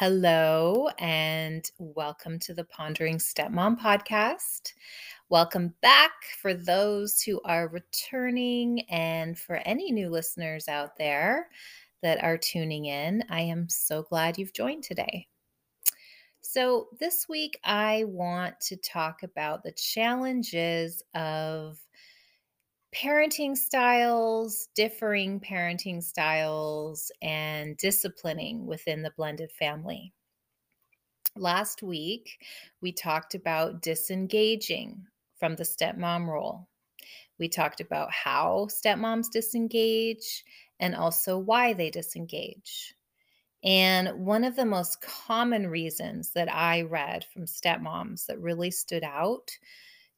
Hello, and welcome to the Pondering Stepmom podcast. Welcome back for those who are returning, and for any new listeners out there that are tuning in. I am so glad you've joined today. So, this week I want to talk about the challenges of parenting styles, differing parenting styles, and disciplining within the blended family. Last week, we talked about disengaging from the stepmom role. We talked about how stepmoms disengage and also why they disengage. And one of the most common reasons that I read from stepmoms that really stood out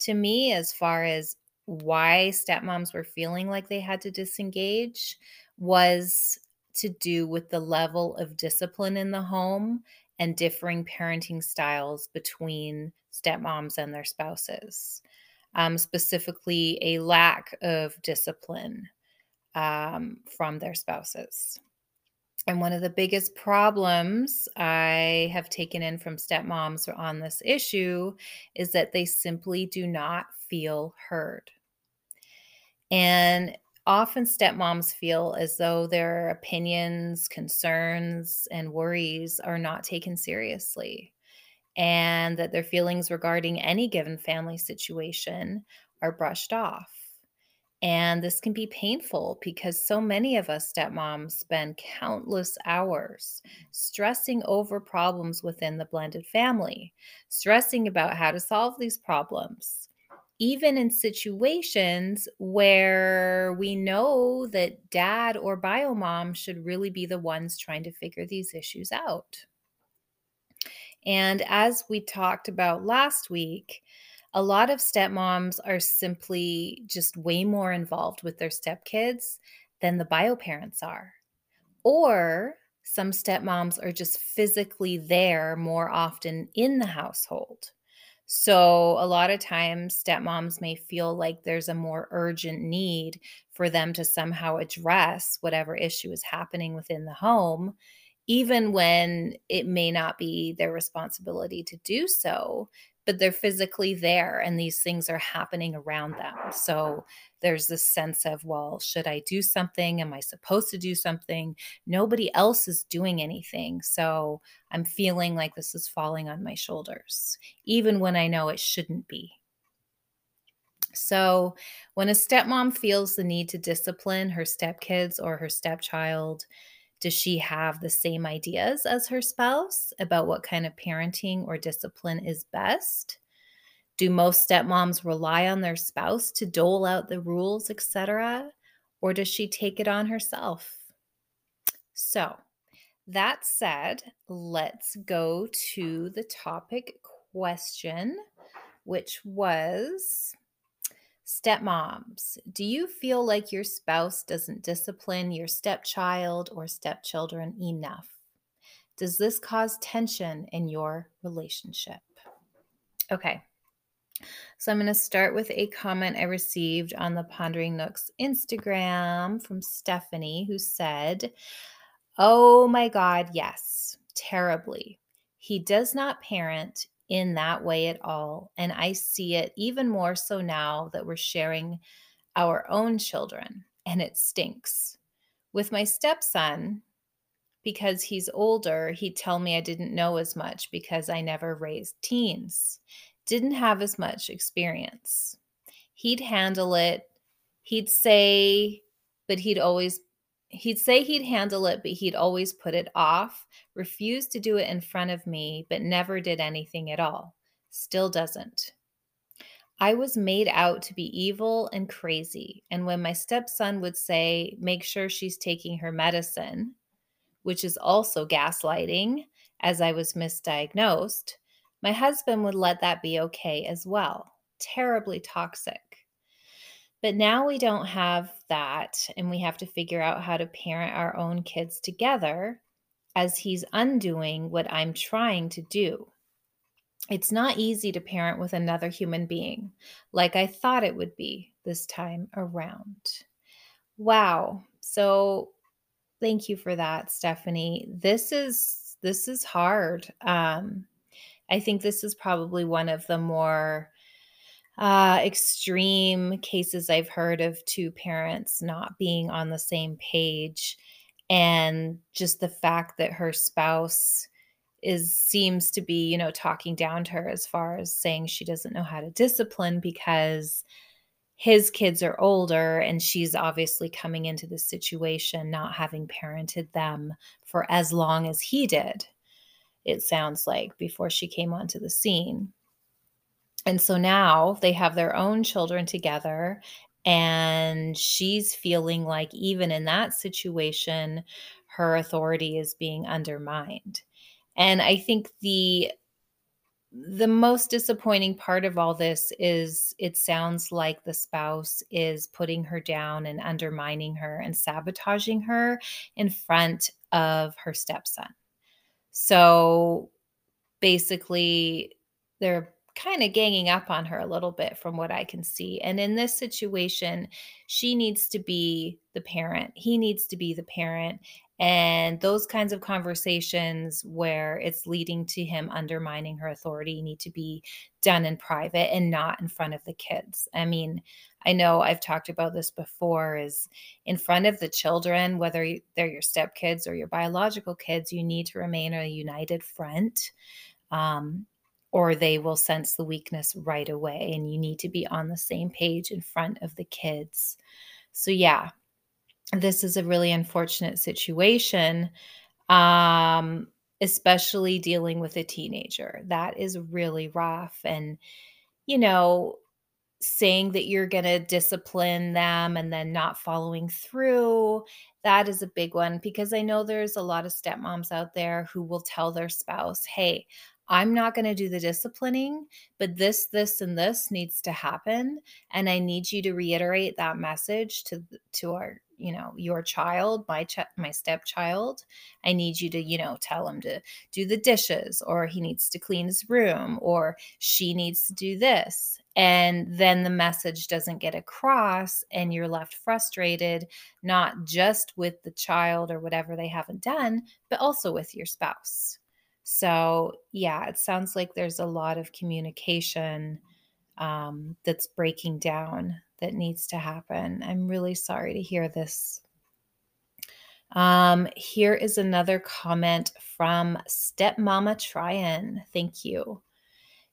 to me as far as why stepmoms were feeling like they had to disengage was to do with the level of discipline in the home and differing parenting styles between stepmoms and their spouses. Um, specifically, a lack of discipline um, from their spouses. And one of the biggest problems I have taken in from stepmoms on this issue is that they simply do not feel heard. And often stepmoms feel as though their opinions, concerns, and worries are not taken seriously, and that their feelings regarding any given family situation are brushed off. And this can be painful because so many of us stepmoms spend countless hours stressing over problems within the blended family, stressing about how to solve these problems. Even in situations where we know that dad or bio mom should really be the ones trying to figure these issues out. And as we talked about last week, a lot of stepmoms are simply just way more involved with their stepkids than the bio parents are. Or some stepmoms are just physically there more often in the household. So, a lot of times, stepmoms may feel like there's a more urgent need for them to somehow address whatever issue is happening within the home, even when it may not be their responsibility to do so, but they're physically there and these things are happening around them. So there's this sense of, well, should I do something? Am I supposed to do something? Nobody else is doing anything. So I'm feeling like this is falling on my shoulders, even when I know it shouldn't be. So, when a stepmom feels the need to discipline her stepkids or her stepchild, does she have the same ideas as her spouse about what kind of parenting or discipline is best? Do most stepmoms rely on their spouse to dole out the rules, etc.? Or does she take it on herself? So, that said, let's go to the topic question, which was Stepmoms, do you feel like your spouse doesn't discipline your stepchild or stepchildren enough? Does this cause tension in your relationship? Okay, so I'm going to start with a comment I received on the Pondering Nook's Instagram from Stephanie, who said, Oh my God, yes, terribly. He does not parent in that way at all. And I see it even more so now that we're sharing our own children, and it stinks. With my stepson, because he's older, he'd tell me I didn't know as much because I never raised teens, didn't have as much experience. He'd handle it. He'd say, but he'd always he'd say he'd handle it, but he'd always put it off, refused to do it in front of me, but never did anything at all. Still doesn't. I was made out to be evil and crazy. And when my stepson would say, make sure she's taking her medicine, which is also gaslighting, as I was misdiagnosed, my husband would let that be okay as well. Terribly toxic. But now we don't have that, and we have to figure out how to parent our own kids together as he's undoing what I'm trying to do. It's not easy to parent with another human being like I thought it would be this time around. Wow. So, thank you for that, Stephanie. This is this is hard. Um, I think this is probably one of the more uh, extreme cases I've heard of two parents not being on the same page. And just the fact that her spouse is seems to be, you know, talking down to her as far as saying she doesn't know how to discipline because his kids are older and she's obviously coming into the situation not having parented them for as long as he did. It sounds like before she came onto the scene. And so now they have their own children together and she's feeling like even in that situation her authority is being undermined and I think the the most disappointing part of all this is it sounds like the spouse is putting her down and undermining her and sabotaging her in front of her stepson. So basically, they're kind of ganging up on her a little bit from what I can see. And in this situation, she needs to be the parent, he needs to be the parent. And those kinds of conversations where it's leading to him undermining her authority need to be done in private and not in front of the kids. I mean, I know I've talked about this before is in front of the children, whether they're your stepkids or your biological kids, you need to remain a united front. Um, or they will sense the weakness right away and you need to be on the same page in front of the kids. So yeah, this is a really unfortunate situation um especially dealing with a teenager. That is really rough and you know, saying that you're going to discipline them and then not following through that is a big one because I know there's a lot of stepmoms out there who will tell their spouse, "Hey, I'm not going to do the disciplining, but this, this, and this needs to happen. And I need you to reiterate that message to, to our, you know, your child, my, ch- my stepchild. I need you to, you know, tell him to do the dishes or he needs to clean his room or she needs to do this. And then the message doesn't get across and you're left frustrated, not just with the child or whatever they haven't done, but also with your spouse. So, yeah, it sounds like there's a lot of communication um, that's breaking down that needs to happen. I'm really sorry to hear this. Um, here is another comment from Stepmama Tryon. Thank you.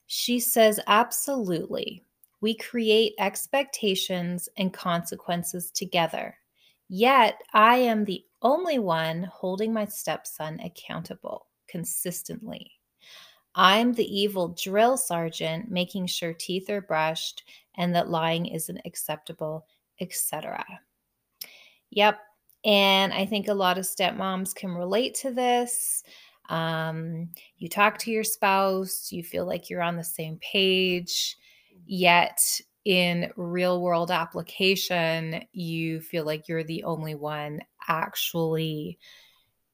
She says, Absolutely. We create expectations and consequences together. Yet I am the only one holding my stepson accountable consistently. I'm the evil drill sergeant making sure teeth are brushed and that lying isn't acceptable, etc. Yep. And I think a lot of stepmoms can relate to this. Um, you talk to your spouse, you feel like you're on the same page, yet in real world application, you feel like you're the only one actually,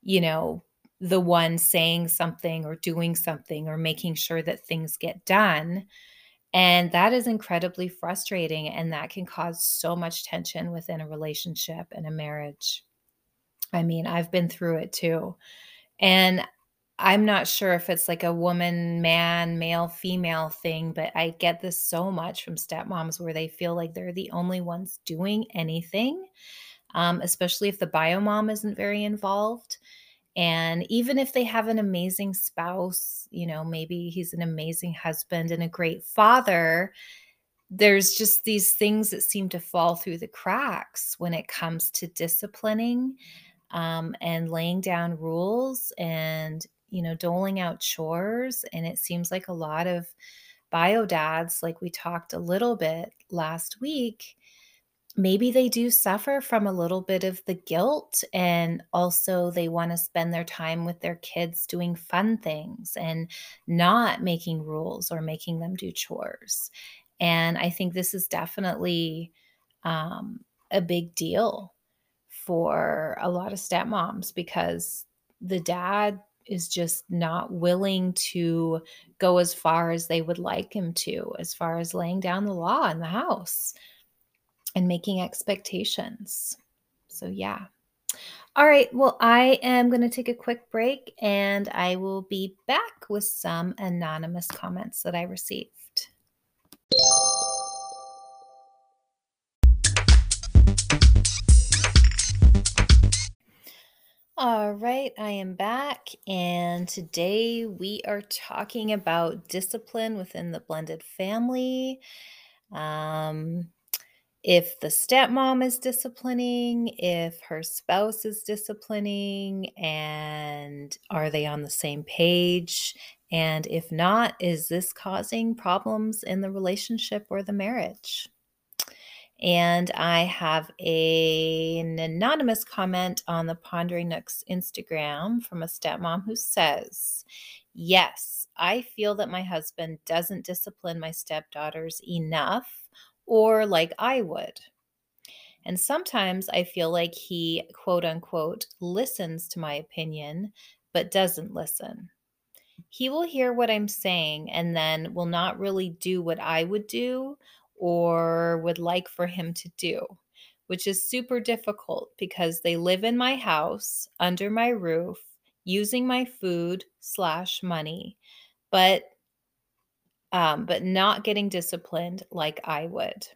you know, the one saying something or doing something or making sure that things get done. And that is incredibly frustrating. And that can cause so much tension within a relationship and a marriage. I mean, I've been through it too. And I'm not sure if it's like a woman, man, male, female thing, but I get this so much from stepmoms where they feel like they're the only ones doing anything, um, especially if the bio mom isn't very involved. And even if they have an amazing spouse, you know, maybe he's an amazing husband and a great father, there's just these things that seem to fall through the cracks when it comes to disciplining um, and laying down rules and, you know, doling out chores. And it seems like a lot of bio dads, like we talked a little bit last week, maybe they do suffer from a little bit of the guilt and also they want to spend their time with their kids doing fun things and not making rules or making them do chores. And i think this is definitely um, a big deal for a lot of stepmoms because the dad is just not willing to go as far as they would like him to as far as laying down the law in the house and making expectations. So, yeah, All right. Well, I am going to take a quick break and I will be back with some anonymous comments that I received. All right, I am back, and today we are talking about discipline within the blended family. Um, if the stepmom is disciplining, if her spouse is disciplining, and are they on the same page? And if not, is this causing problems in the relationship or the marriage? And I have a, an anonymous comment on the Pondering Nook's Instagram from a stepmom who says, Yes, I feel that my husband doesn't discipline my stepdaughters enough or like I would. And sometimes I feel like he, quote unquote, listens to my opinion, but doesn't listen. He will hear what I'm saying and then will not really do what I would do or would like for him to do, which is super difficult because they live in my house, under my roof, using my food slash money, but um, but not getting disciplined like I would.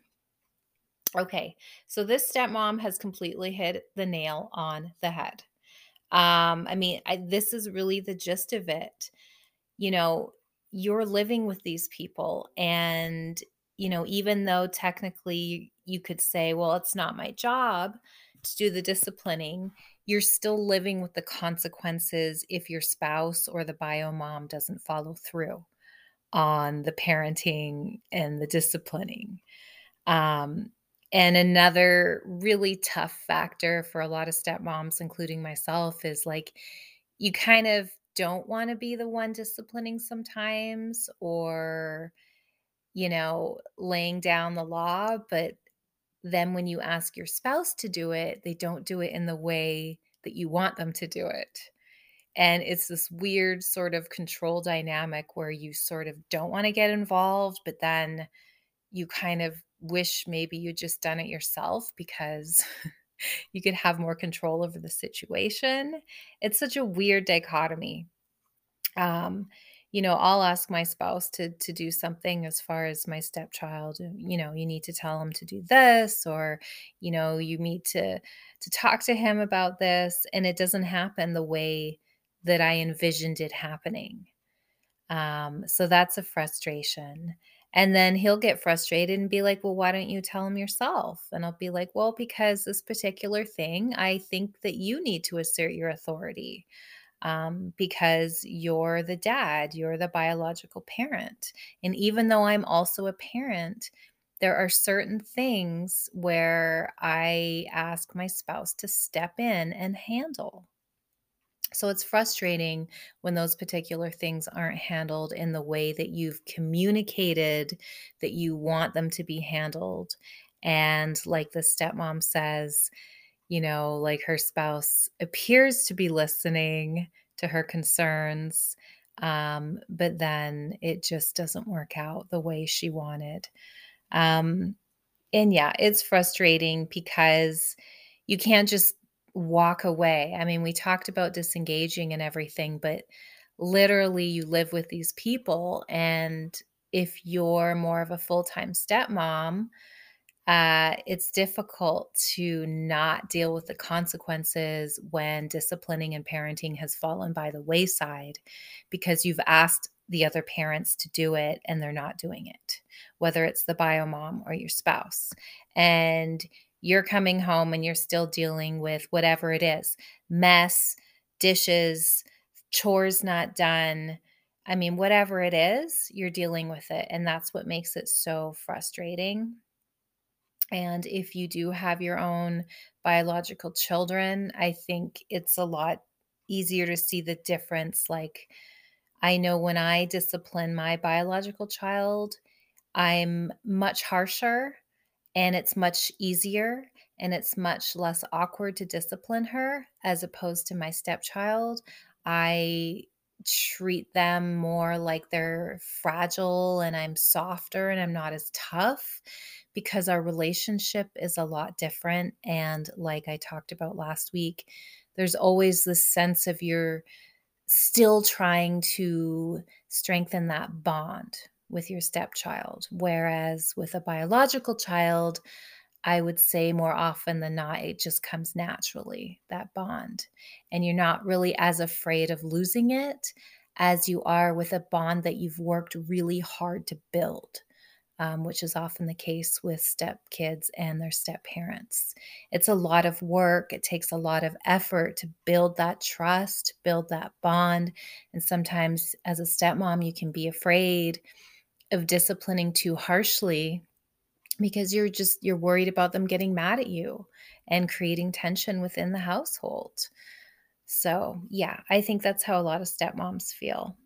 Okay, so this stepmom has completely hit the nail on the head. Um, I mean, I, this is really the gist of it. You know, you're living with these people, and you know, even though technically you could say, well, it's not my job to do the disciplining, you're still living with the consequences if your spouse or the bio mom doesn't follow through on the parenting and the disciplining. Um, and another really tough factor for a lot of stepmoms, including myself, is like you kind of don't want to be the one disciplining sometimes or, you know, laying down the law. But then when you ask your spouse to do it, they don't do it in the way that you want them to do it. And it's this weird sort of control dynamic where you sort of don't want to get involved, but then you kind of wish maybe you'd just done it yourself because you could have more control over the situation. It's such a weird dichotomy. Um, you know, I'll ask my spouse to to do something as far as my stepchild, you know, you need to tell him to do this or you know, you need to to talk to him about this and it doesn't happen the way that I envisioned it happening. Um, so that's a frustration. And then he'll get frustrated and be like, Well, why don't you tell him yourself? And I'll be like, Well, because this particular thing, I think that you need to assert your authority um, because you're the dad, you're the biological parent. And even though I'm also a parent, there are certain things where I ask my spouse to step in and handle. So it's frustrating when those particular things aren't handled in the way that you've communicated that you want them to be handled. And like the stepmom says, you know, like her spouse appears to be listening to her concerns, um, but then it just doesn't work out the way she wanted. Um, and yeah, it's frustrating because you can't just walk away. I mean, we talked about disengaging and everything, but literally you live with these people. And if you're more of a full time stepmom, uh, it's difficult to not deal with the consequences when disciplining and parenting has fallen by the wayside because you've asked the other parents to do it and they're not doing it, whether it's the bio mom or your spouse. And you're coming home and you're still dealing with whatever it is mess, dishes, chores not done. I mean, whatever it is, you're dealing with it. And that's what makes it so frustrating. And if you do have your own biological children, I think it's a lot easier to see the difference. Like, I know when I discipline my biological child, I'm much harsher and it's much easier and it's much less awkward to discipline her as opposed to my stepchild. I treat them more like they're fragile and I'm softer and I'm not as tough because our relationship is a lot different. And like I talked about last week, there's always this sense of you're still trying to strengthen that bond with your stepchild. Whereas with a biological child, I would say more often than not, it just comes naturally, that bond. And you're not really as afraid of losing it as you are with a bond that you've worked really hard to build. Um, which is often the case with step kids and their step parents. It's a lot of work. It takes a lot of effort to build that trust, build that bond. And sometimes, as a stepmom, you can be afraid of disciplining too harshly because you're just you're worried about them getting mad at you and creating tension within the household. So, yeah, I think that's how a lot of stepmoms feel.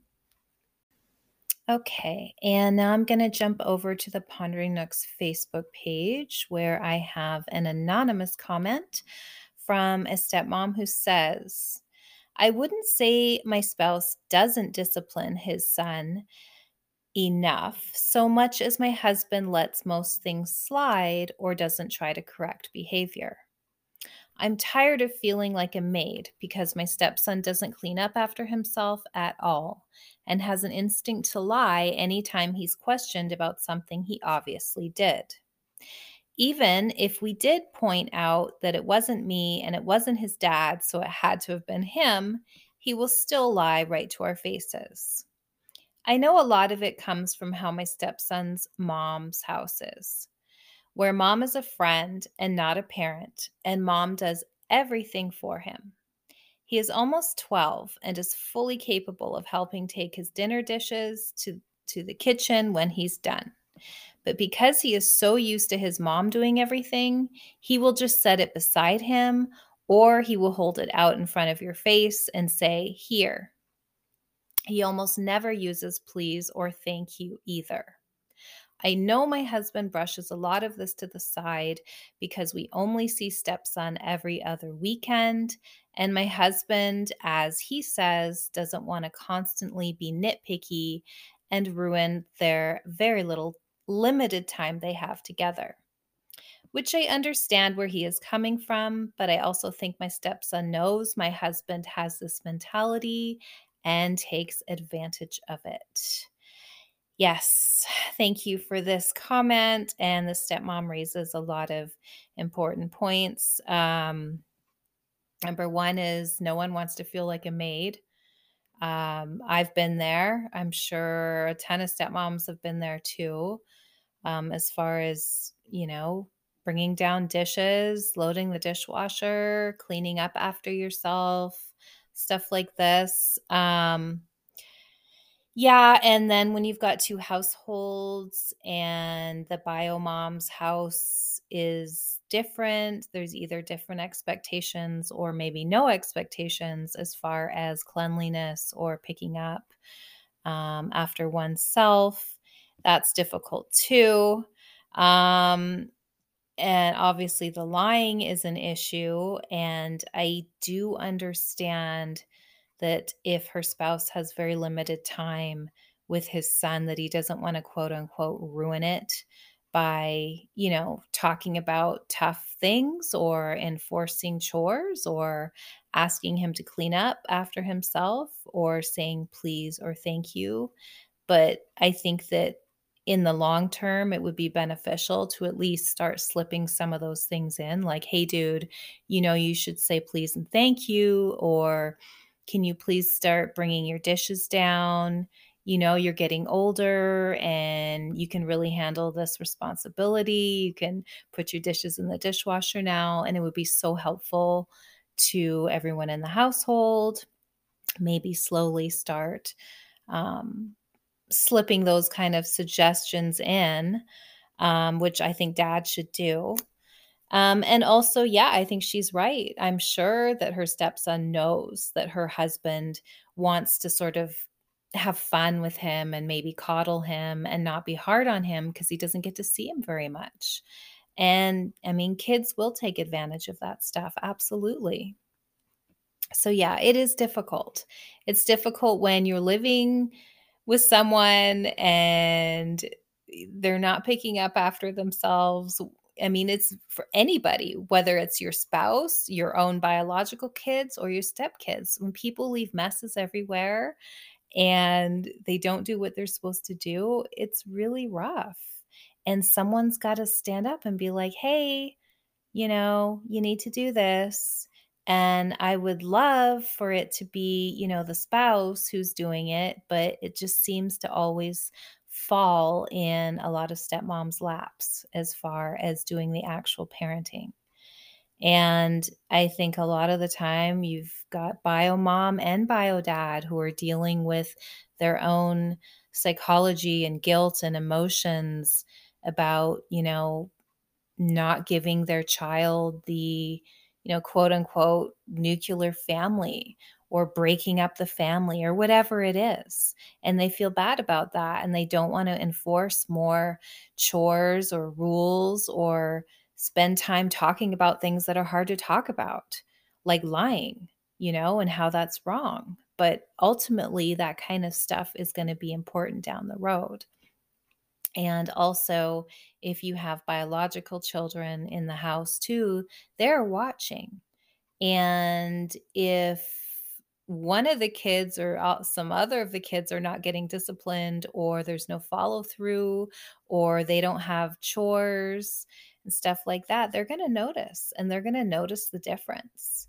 Okay, and now I'm going to jump over to the Pondering Nook's Facebook page where I have an anonymous comment from a stepmom who says, I wouldn't say my spouse doesn't discipline his son enough so much as my husband lets most things slide or doesn't try to correct behavior. I'm tired of feeling like a maid because my stepson doesn't clean up after himself at all and has an instinct to lie anytime he's questioned about something he obviously did. Even if we did point out that it wasn't me and it wasn't his dad, so it had to have been him, he will still lie right to our faces. I know a lot of it comes from how my stepson's mom's house is, where mom is a friend and not a parent, and mom does everything for him. He is almost 12 and is fully capable of helping take his dinner dishes to, to the kitchen when he's done. But because he is so used to his mom doing everything, he will just set it beside him or he will hold it out in front of your face and say, Here, he almost never uses please or thank you either. I know my husband brushes a lot of this to the side because we only see stepson every other weekend. And my husband, as he says, doesn't want to constantly be nitpicky and ruin their very little limited time they have together. Which I understand where he is coming from, but I also think my stepson knows my husband has this mentality and takes advantage of it. Yes, thank you for this comment. And the stepmom raises a lot of important points. Um, number one is no one wants to feel like a maid. Um, I've been there. I'm sure a ton of stepmoms have been there too. Um, as far as, you know, bringing down dishes, loading the dishwasher, cleaning up after yourself, stuff like this. Um, yeah, and then when you've got two households and the bio mom's house is different, there's either different expectations or maybe no expectations as far as cleanliness or picking up um, after oneself. That's difficult too. Um, and obviously, the lying is an issue. And I do understand that if her spouse has very limited time with his son, that he doesn't want to quote unquote ruin it by, you know, talking about tough things or enforcing chores or asking him to clean up after himself or saying please or thank you. But I think that in the long term, it would be beneficial to at least start slipping some of those things in, like, hey, dude, you know, you should say please and thank you, or can you please start bringing your dishes down? You know, you're getting older and you can really handle this responsibility. You can put your dishes in the dishwasher now, and it would be so helpful to everyone in the household. Maybe slowly start um, slipping those kind of suggestions in, um, which I think dad should do. Um, and also, yeah, I think she's right. I'm sure that her stepson knows that her husband wants to sort of have fun with him and maybe coddle him and not be hard on him because he doesn't get to see him very much. And I mean, kids will take advantage of that stuff. Absolutely. So, yeah, it is difficult. It's difficult when you're living with someone and they're not picking up after themselves. I mean, it's for anybody, whether it's your spouse, your own biological kids, or your stepkids. When people leave messes everywhere and they don't do what they're supposed to do, it's really rough. And someone's got to stand up and be like, hey, you know, you need to do this. And I would love for it to be, you know, the spouse who's doing it, but it just seems to always fall in a lot of stepmoms' laps as far as doing the actual parenting. And I think a lot of the time you've got bio mom and bio dad who are dealing with their own psychology and guilt and emotions about, you know, not giving their child the, you know, quote unquote nuclear family or breaking up the family or whatever it is. And they feel bad about that and they don't want to enforce more chores or rules or spend time talking about things that are hard to talk about, like lying, you know, and how that's wrong. But ultimately, that kind of stuff is going to be important down the road. And also, if you have biological children in the house too, they're watching. And if one of the kids or some other of the kids are not getting disciplined, or there's no follow through, or they don't have chores and stuff like that, they're going to notice and they're going to notice the difference.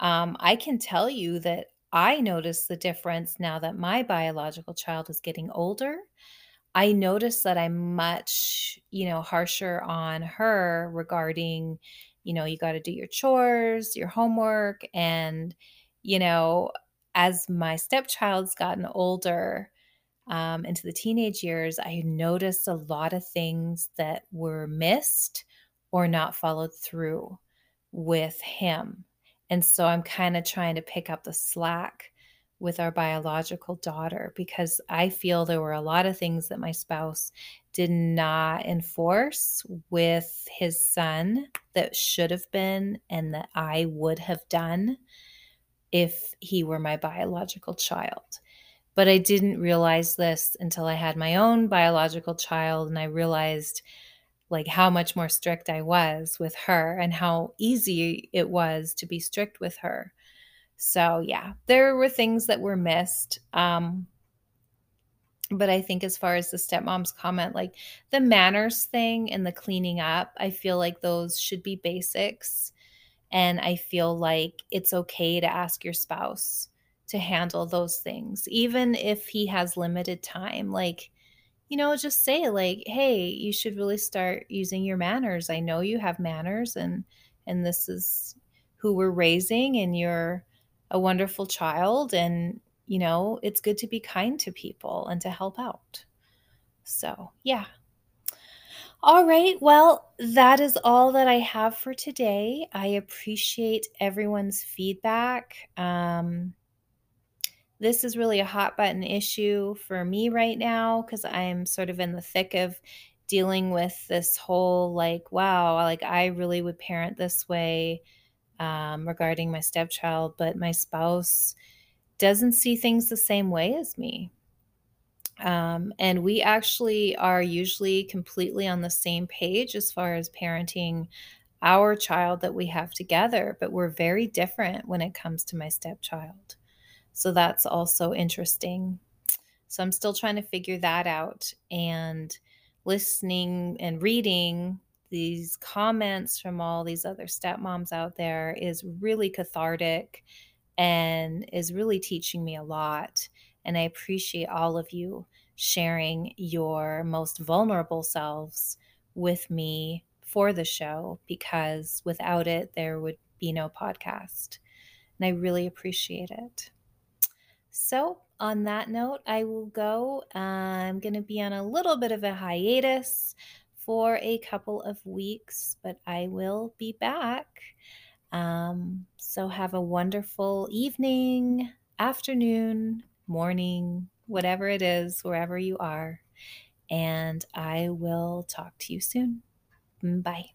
Um, I can tell you that I notice the difference now that my biological child is getting older I noticed that I'm much, you know, harsher on her regarding, you know, you got to do your chores, your homework. And, you know, as my stepchild's gotten older um, into the teenage years, I noticed a lot of things that were missed or not followed through with him. And so I'm kind of trying to pick up the slack with our biological daughter because I feel there were a lot of things that my spouse did not enforce with his son that should have been and that I would have done if he were my biological child. But I didn't realize this until I had my own biological child and I realized like how much more strict I was with her and how easy it was to be strict with her so yeah, there were things that were missed. Um, but I think as far as the stepmom's comment, like the manners thing and the cleaning up, I feel like those should be basics. And I feel like it's okay to ask your spouse to handle those things, even if he has limited time. Like, you know, just say like, "Hey, you should really start using your manners. I know you have manners, and and this is who we're raising, and you're a wonderful child and you know it's good to be kind to people and to help out. So yeah. All right. Well that is all that i have for today. I appreciate everyone's feedback. Um, this is really a hot button issue for me right now because i'm sort of in the thick of dealing with this whole like wow like i really would parent this way um, regarding my stepchild, but my spouse doesn't see things the same way as me. Um, and we actually are usually completely on the same page as far as parenting our child that we have together, but we're very different when it comes to my stepchild. So that's also interesting. So I'm still trying to figure that out and listening and reading these comments from all these other stepmoms out there is really cathartic and is really teaching me a lot. And I appreciate all of you sharing your most vulnerable selves with me for the show because without it, there would be no podcast. And I really appreciate it. So, on that note, I will go. I'm going to be on a little bit of a hiatus for a couple of weeks, but I will be back. Um, so have a wonderful evening, afternoon, morning, whatever it is, wherever you are. And I will talk to you soon. Bye.